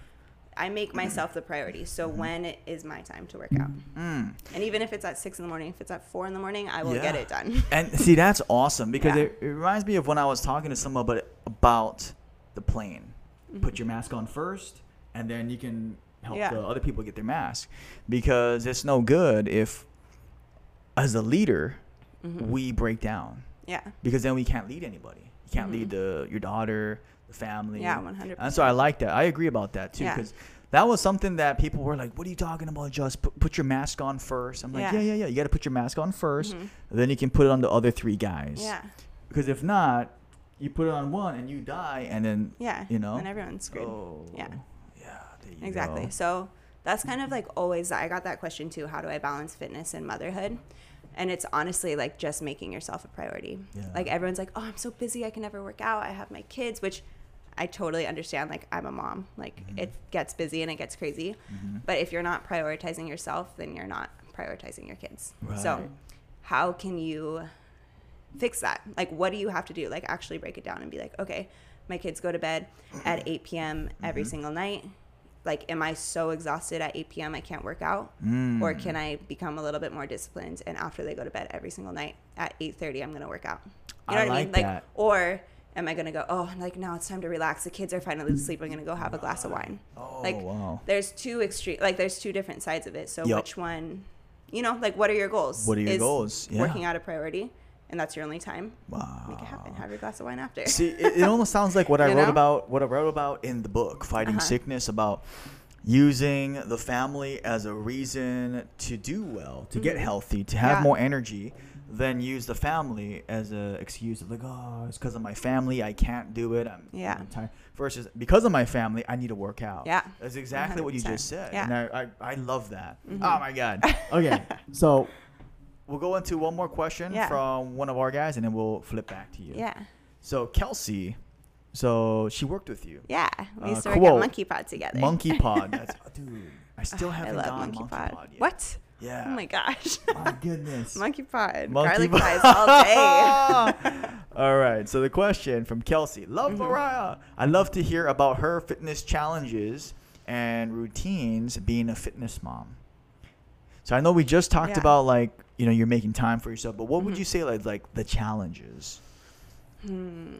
I make myself the priority. So Mhm. when it is my time to work out, Mm. and even if it's at six in the morning, if it's at four in the morning, I will get it done. And see, that's awesome because Yeah. it, it reminds me of when I was talking to someone about about the plane. Put your mask on first, and then you can help Yeah. the other people get their mask. Because it's no good if, as a leader, Mhm. we break down yeah, because then we can't lead anybody. You can't Mhm. lead the your daughter, family. yeah, one hundred. And so I like that. I agree about that too Yeah. because that was something that people were like, "What are you talking about? Just put, put your mask on first. I'm like, Yeah. "Yeah, yeah, yeah. You got to put your mask on 1st Mhm. then you can put it on the other three guys. Yeah, Because if not, you put it on one and you die, and then yeah. You know? and everyone's screwed. oh Yeah. yeah, Exactly. go. So that's kind of like always. I got that question too. How do I balance fitness and motherhood? And it's honestly like just making yourself a priority. Yeah. Like everyone's like, "Oh, I'm so busy. I can never work out. I have my kids," which I totally understand. Like I'm a mom. Like Mhm. it gets busy and it gets crazy. Mhm. But if you're not prioritizing yourself, then you're not prioritizing your kids. So how can you fix that? Like, what do you have to do? Like, actually break it down and be like, okay, my kids go to bed at 8 p.m. every Mhm. single night. Like, am I so exhausted at 8 p.m. I can't work out? Or Mm. can I become a little bit more disciplined and after they go to bed every single night at 8:30 I'm going to work out. You know I what I mean? like Like that. or am I going to go, "Oh, like now it's time to relax. The kids are finally asleep. I'm going to go have a glass of wine." Oh like, wow. There's two extreme like there's two different sides of it. So Yup. which one, you know, like what are your goals? What are your Is goals? Yeah. Working out a priority and that's your only time. Wow. Make it happen. Have your glass of wine after. See, it, it almost sounds like what I You wrote know? about what I wrote about in the book, Fighting Uh-huh. Sickness, about using the family as a reason to do well, to get Mhm. healthy, to have Yeah. more energy, then use the family as a excuse of like, oh, it's because of my family, I can't do it. I'm, Yeah. I'm tired. Versus because of my family, I need to work out. Yeah. That's exactly what you just said. Yeah. And I, I, I love that. Mhm. Oh my God. Okay. so we'll go into one more question Yeah. from one of our guys and then we'll flip back to you. Yeah. So Kelsey, so she worked with you. Yeah. We Uh, used to work quote, at Monkey Pod together. Monkey Pod. That's dude. I still haven't I love done Monkey, Monkey Pod. Pod. yet. What? Yeah. Oh my gosh. My goodness. Monkey Pod. Monkey Garlic Pod. fries all day. All right. So the question from Kelsey, love Mhm. Mariah. I love to hear about her fitness challenges and routines being a fitness mom. So I know we just talked Yeah. about like you know you're making time for yourself, but what would Mhm. you say like like the challenges? Hmm.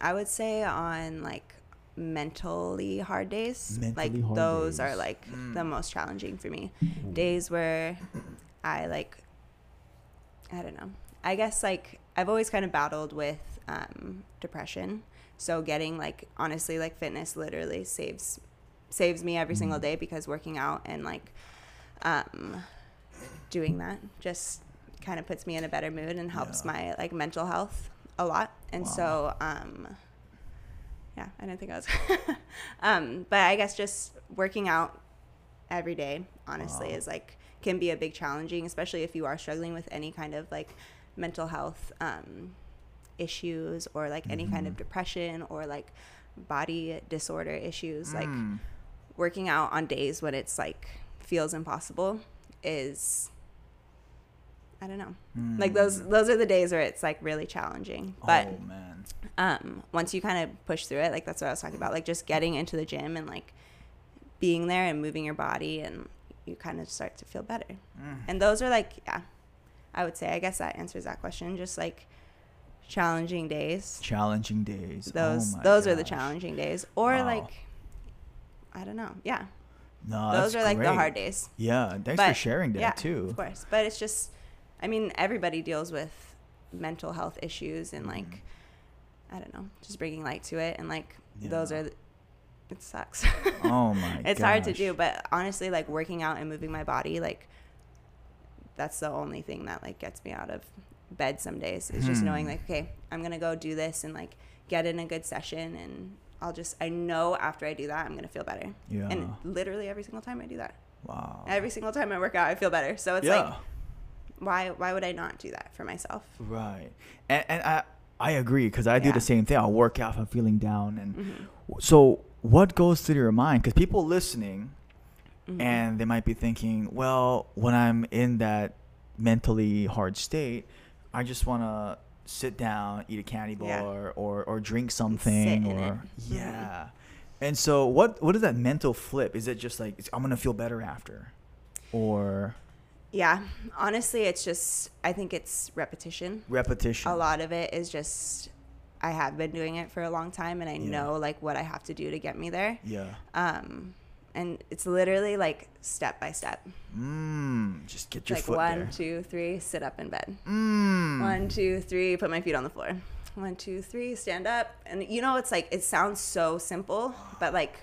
I would say on like mentally hard days, Mentally like hard those days. are like Mm. the most challenging for me. Days where I like, I don't know. I guess like I've always kind of battled with um, depression. So getting like honestly like fitness literally saves saves me every single Mm. day because working out and like um, doing that just kind of puts me in a better mood and helps Yeah. my like mental health a lot. And Wow. so um, yeah, I didn't think I was. um, but I guess just working out every day, honestly, Wow. is like can be a big challenging, especially if you are struggling with any kind of like mental health um, issues or like any kind of depression or like body disorder issues like Mm. working out on days when it's like feels impossible is I don't know. Like those those are the days where it's like really challenging. But oh man. Um once you kind of push through it, like that's what I was talking about, like just getting into the gym and like being there and moving your body and you kind of start to feel better. Mm. And those are like yeah. I would say I guess that answers that question. Just like challenging days. Challenging days. Those oh those are the challenging days. Or Wow. like I don't know. Yeah. No, those are like the hard days. Yeah, thanks for sharing that yeah, too. Of course. But it's just, I mean, everybody deals with mental health issues and, like, I don't know, just bringing light to it. And, like, those are, the, it sucks. Oh my it's hard to do. But honestly, like, working out and moving my body, like, that's the only thing that, like, gets me out of bed some days is just knowing, Hmm. like, okay, I'm going to go do this and, like, get in a good session and I'll just, I know after I do that, I'm going to feel better. Yeah. And literally every single time I do that. Wow. Every single time I work out, I feel better. So it's yeah. like, why why would I not do that for myself? Right. And and I I agree because I do the same thing. I'll work out if I'm feeling down, and Mhm. so what goes through your mind? Because people listening, Mhm. and they might be thinking, well, when I'm in that mentally hard state, I just want to sit down, eat a candy bar, Yeah. or or drink something, in it. or Mhm. yeah. And so, what what is that mental flip? Is it just like I'm gonna feel better after, or yeah, honestly, it's just I think it's repetition. repetition? A lot of it is just I have been doing it for a long time, and I Yeah. know like what I have to do to get me there. Yeah. Um, and it's literally like step by step. Mm. Just get your like foot one, there. two, three, sit up in bed. Mm. One, two, three, put my feet on the floor. One, two, three, stand up. And you know, it's like, it sounds so simple, but like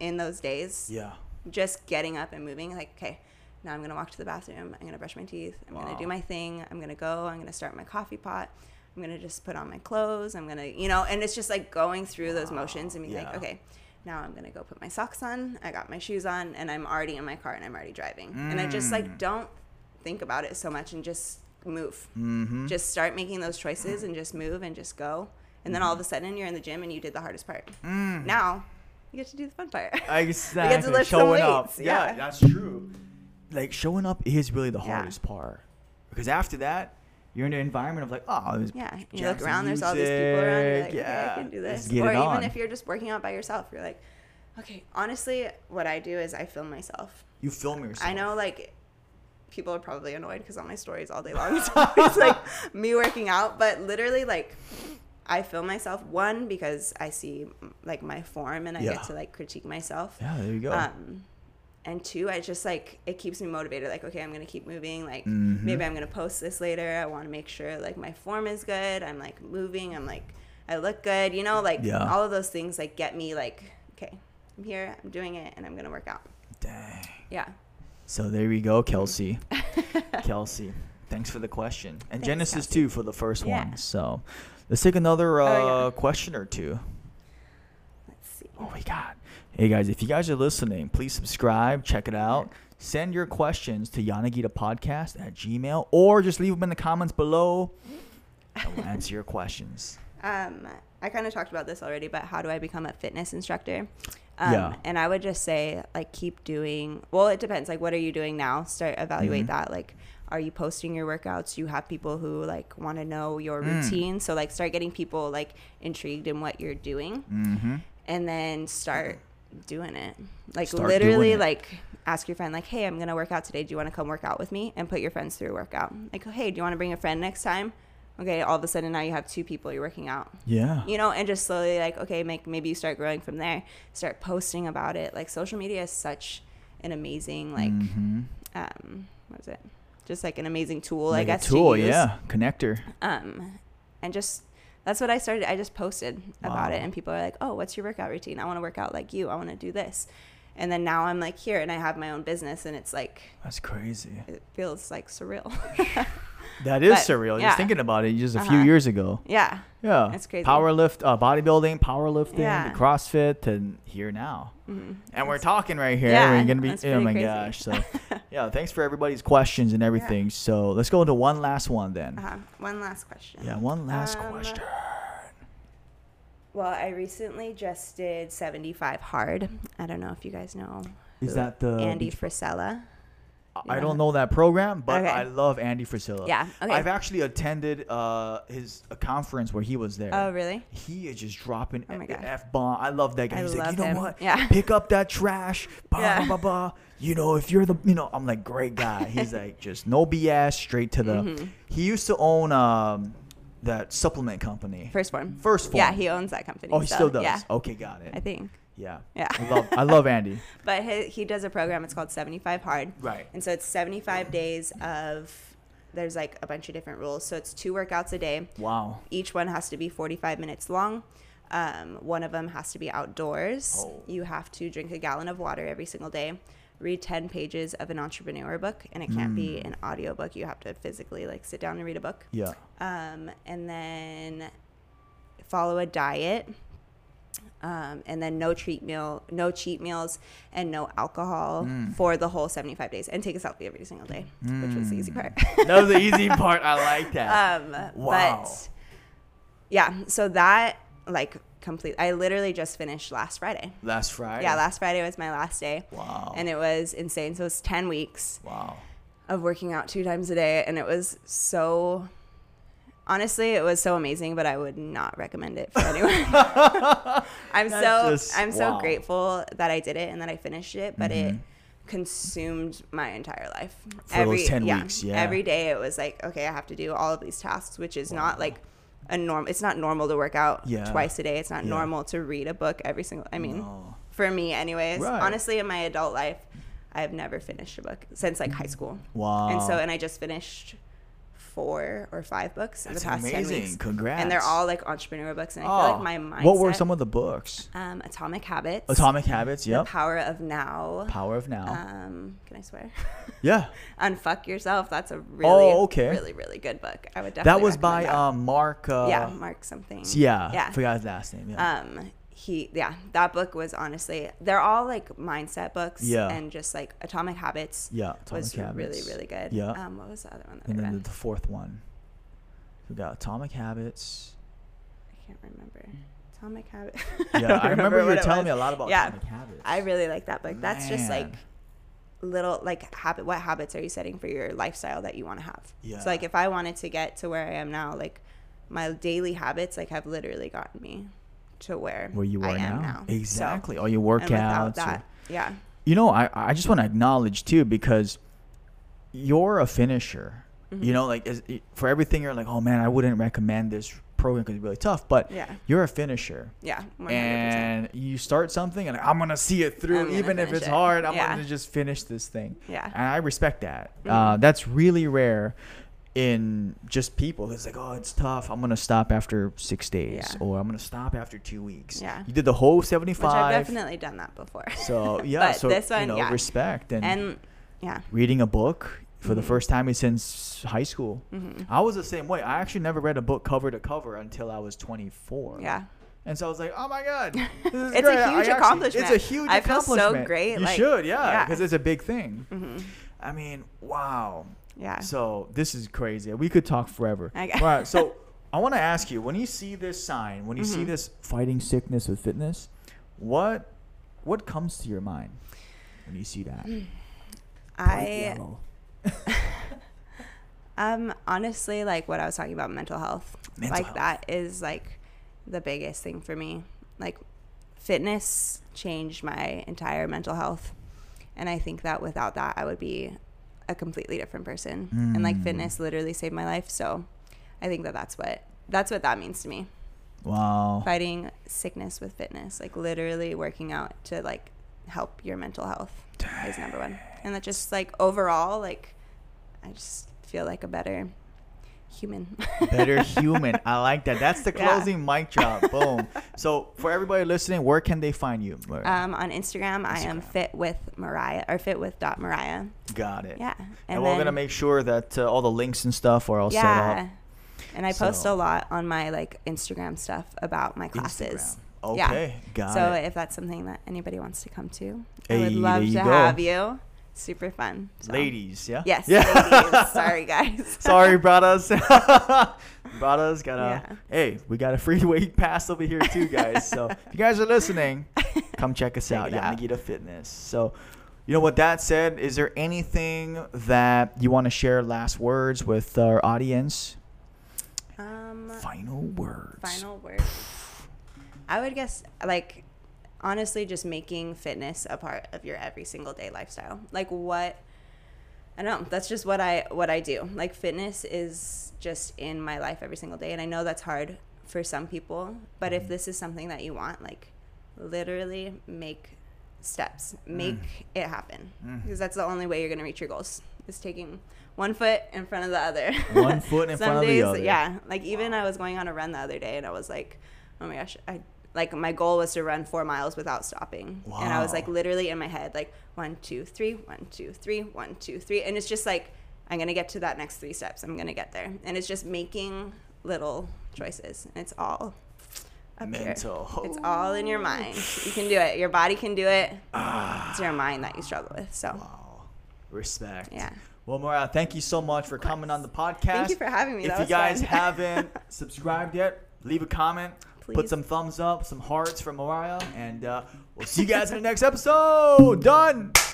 in those days, Yeah. just getting up and moving, like, okay, now I'm going to walk to the bathroom. I'm going to brush my teeth. I'm going to do my thing. I'm going to go. I'm going to start my coffee pot. I'm going to just put on my clothes. I'm going to, you know, and it's just like going through those motions and being Yeah. like, okay, now I'm going to go put my socks on. I got my shoes on and I'm already in my car and I'm already driving. And I just Mm. like don't think about it so much and just move Mm-hmm. just start making those choices and just move and just go and then all of a sudden you're in the gym and you did the hardest part Mm. now you get to do the fun part Exactly. lift some showing up. Yeah. yeah. that's true. Like showing up is really the Yeah. hardest part because after that, you're in an environment of like, oh, there's yeah you look around there's all these people around you're like music, okay i yeah, can do this or even on. if you're just working out by yourself you're like okay honestly what i do is i film myself You film yourself. i know like people are probably annoyed because on my stories all day long it's always like me working out but literally like I film myself one because I see like my form and I Yeah. get to like critique myself. Yeah, there you go. Um, and two, I just like it keeps me motivated. Like, okay, I'm gonna keep moving. Like, Mhm. maybe I'm gonna post this later. I want to make sure like my form is good. I'm like moving. I'm like I look good. You know, like Yeah. all of those things like get me like okay, I'm here. I'm doing it, and I'm gonna work out. Dang. Yeah. So there we go, Kelsey. Kelsey, thanks for the question, and Thanks, Genesis Kelsey. too for the first Yeah. one. So let's take another uh, Oh, yeah. question or two. Let's see. what we God. Hey guys, if you guys are listening, please subscribe, check it out. Send your questions to Yanagita Podcast at Gmail or just leave them in the comments below. I will answer your questions. Um, I kind of talked about this already, but how do I become a fitness instructor? Um, Yeah. And I would just say, like, keep doing. Well, it depends. Like, what are you doing now? Start evaluate Mhm. that. Like, are you posting your workouts? You have people who like want to know your Mm. routine. So like, start getting people like intrigued in what you're doing, Mm-hmm. and then start doing it. Like Start literally, it. like ask your friend, like, hey, I'm gonna work out today. Do you want to come work out with me? And put your friends through a workout. Like, hey, do you want to bring a friend next time? Okay, all of a sudden now you have two people you're working out Yeah. you know and just slowly like okay make maybe you start growing from there start posting about it like social media is such an amazing like Mhm. um what is it just like an amazing tool Like i a guess tool, to yeah, connector. um and just that's what i started i just posted about it and people are like oh what's your workout routine? I want to work out like you. I want to do this. And then now i'm like here and i have my own business and it's like That's crazy. it feels like surreal That is But, surreal. yeah. Just thinking about it just a few Uh-huh. years ago. Yeah. Yeah. It's crazy. Power lift, uh, bodybuilding, powerlifting, Yeah. CrossFit, and here now. Mhm. And we're talking right here. Yeah, we're gonna be. that's Oh my crazy. gosh! So, yeah. Thanks for everybody's questions and everything. So let's go into one last one then. Uh-huh. One last question. Yeah, one last Um, question. Well, I recently just did 75 hard. I don't know if you guys know. Is that the Andy Frisella? I don't know that program, but Okay. I love Andy Frisella. Yeah. Okay. I've actually attended uh, his a conference where he was there. oh, really? He is just dropping Oh my God. f bomb. I love that guy. I He's like, love you know him. what? Yeah. Pick up that trash. Blah Yeah. blah blah. You know, if you're the, you know, I'm like, great guy. He's like, just no BS, straight to the. Mhm. He used to own um, that supplement company. First Phorm. First Phorm. Yeah, he owns that company. Oh, he so, still does. Yeah, Okay, got it. I think. Yeah. Yeah. I love, I love Andy. But he, he does a program. It's called 75 Hard. Right. And so it's 75 days of, there's like a bunch of different rules. So it's two workouts a day. Wow. Each one has to be 45 minutes long. Um, one of them has to be outdoors. Oh. You have to drink a gallon of water every single day. Read 10 pages of an entrepreneur book, and it can't be Mm. an audio book. You have to physically like sit down and read a book. Yeah. Um, and then follow a diet. Um, and then no treat meal, no cheat meals, and no alcohol Mm. for the whole 75 days, and take a selfie every single day, which was the easy Mm. part. That was the easy part. I like that. Um, Wow. But yeah, so that like complete. I literally just finished last Friday. last Friday. Yeah, last Friday was my last day, Wow. and it was insane. So it was ten weeks wow. of working out two times a day, and it was so. Honestly, it was so amazing, but I would not recommend it for anyone. I'm That's so just- I'm so wow. grateful that I did it and that I finished it, but it Mhm. consumed my entire life. For those 10 weeks, yeah. Every day it was like, okay, I have to do all of these tasks, which is not like a norm. It's not normal to work out Yeah. twice a day. It's not Yeah. normal to read a book every single. I mean, No. for me, anyways. Right. Honestly, in my adult life, I have never finished a book since like high school. Wow. And so, and I just finished four or five books in the past amazing. weeks. Congrats. And they're all like entrepreneur books, and I Oh, feel like my mindset. What were some of the books? um, Atomic Habits. Atomic Habits. The Yep. Power of Now. Power of Now. Um, can I swear? yeah. Unfuck Yourself. That's a really, Oh, okay. really, really good book. I would definitely. That was by that. um, Mark. Uh, yeah, Mark something. Yeah. Yeah. Forgot his last name. Yeah. Um, he yeah, that book was honestly they're all like mindset books. Yeah. And just like Atomic Habits. yeah. Atomic was Habits. really really good. Yeah. Um, what was the other one that and then read? the fourth one. We got Atomic Habits. I can't remember. Atomic Habits. Yeah, I, remember, you were telling was. me a lot about Yeah. Atomic Habits. I really like that book. That's just like little like habit. What habits are you setting for your lifestyle that you want to have? Yeah. So like if I wanted to get to where I am now, like my daily habits like have literally gotten me to where where you I are am now. now. So- Exactly. All your workouts. that, or- yeah. you know, I, I just want to acknowledge too because you're a finisher. Mm-hmm. You know, like as, for everything, you're like, oh man, I wouldn't recommend this program because it's really tough. But Yeah. you're a finisher. Yeah. 100%. And you start something, and I'm gonna see it through, even if it's it. hard. I'm Yeah. gonna just finish this thing. Yeah. And I respect that. Uh, Mhm. that's really rare in just people. It's like, oh, it's tough. I'm gonna stop after six days, Yeah. or I'm gonna stop after two weeks. Yeah. You did the whole 75. I've definitely done that before. So yeah, But so this you one, know, yeah. respect and, and yeah. reading a book for the Mhm. first time since high school. hmm I was the same way. I actually never read a book cover to cover until I was 24. Yeah. And so I was like, oh my god, this is It's a great. I huge actually- accomplishment. It's a huge I feel so great, You like- should, yeah, yeah. because it's a big thing. hmm I mean, wow. Yeah. So this is crazy. We could talk forever. Okay. All right. So I want to ask you: when you see this sign, when you see Mhm. this fighting sickness with fitness, what what comes to your mind when you see that? I um honestly like what I was talking about mental health. Mental like health. that is like the biggest thing for me. Like fitness changed my entire mental health. And I think that without that I would be a completely different person. And like Mm. fitness literally saved my life. So I think that that's what that's what that means to me. Wow. Fighting sickness with fitness, like literally working out to like help your mental health is number one. And that just like overall, like I just feel like a better human. Better human. I like that. That's the Yeah. closing mic drop. Boom. So for everybody listening, where can they find you? Um, on Instagram, I am fit with Mariah or fit with dot Mariah. Got it. Yeah, And, we're gonna make sure that uh, all the links and stuff are all set yeah. up. And I post a lot on my like Instagram stuff about my classes. Instagram. Yeah. Okay, got so it. So if that's something that anybody wants to come to, I would love to go. have you. Super fun. So. Ladies, yeah. Yes, Yeah. ladies. Sorry, guys. Sorry, brothers. brothers, got a. Yeah. Hey, we got a free weight pass over here too, guys. So if you guys are listening, come check us Check out. out. Yanagita Fitness. So, you know, with that said, is there anything that you want to share last words with our audience? Um, Final words. final words. I would guess like honestly just making fitness a part of your every single day lifestyle. Like what I don't know, that's just what I what I do. Like fitness is just in my life every single day and I know that's hard for some people, but if this is something that you want, like literally make steps. Make it happen. Mm. Because that's the only way you're going to reach your goals. Is taking one foot in front of the other. One foot in Some front of the other. Yeah. Like even I was going on a run the other day and I was like, oh my gosh, I like my goal was to run four miles without stopping. And I was like literally in my head, like one, two, three, one, two, three, one, two, three. And it's just like, I'm gonna get to that next three steps. I'm gonna get there. And it's just making little choices. And it's all up here. Mental. It's all in your mind. You can do it. Your body can do it. Ah. It's your mind that you struggle with. So Wow. Respect. Yeah. Well, Mariah, thank you so much for coming on the podcast. Thank you for having me. If you guys haven't subscribed yet, leave a comment. Put some thumbs up, some hearts for Mariah, and uh, we'll see you guys in the next episode. Done.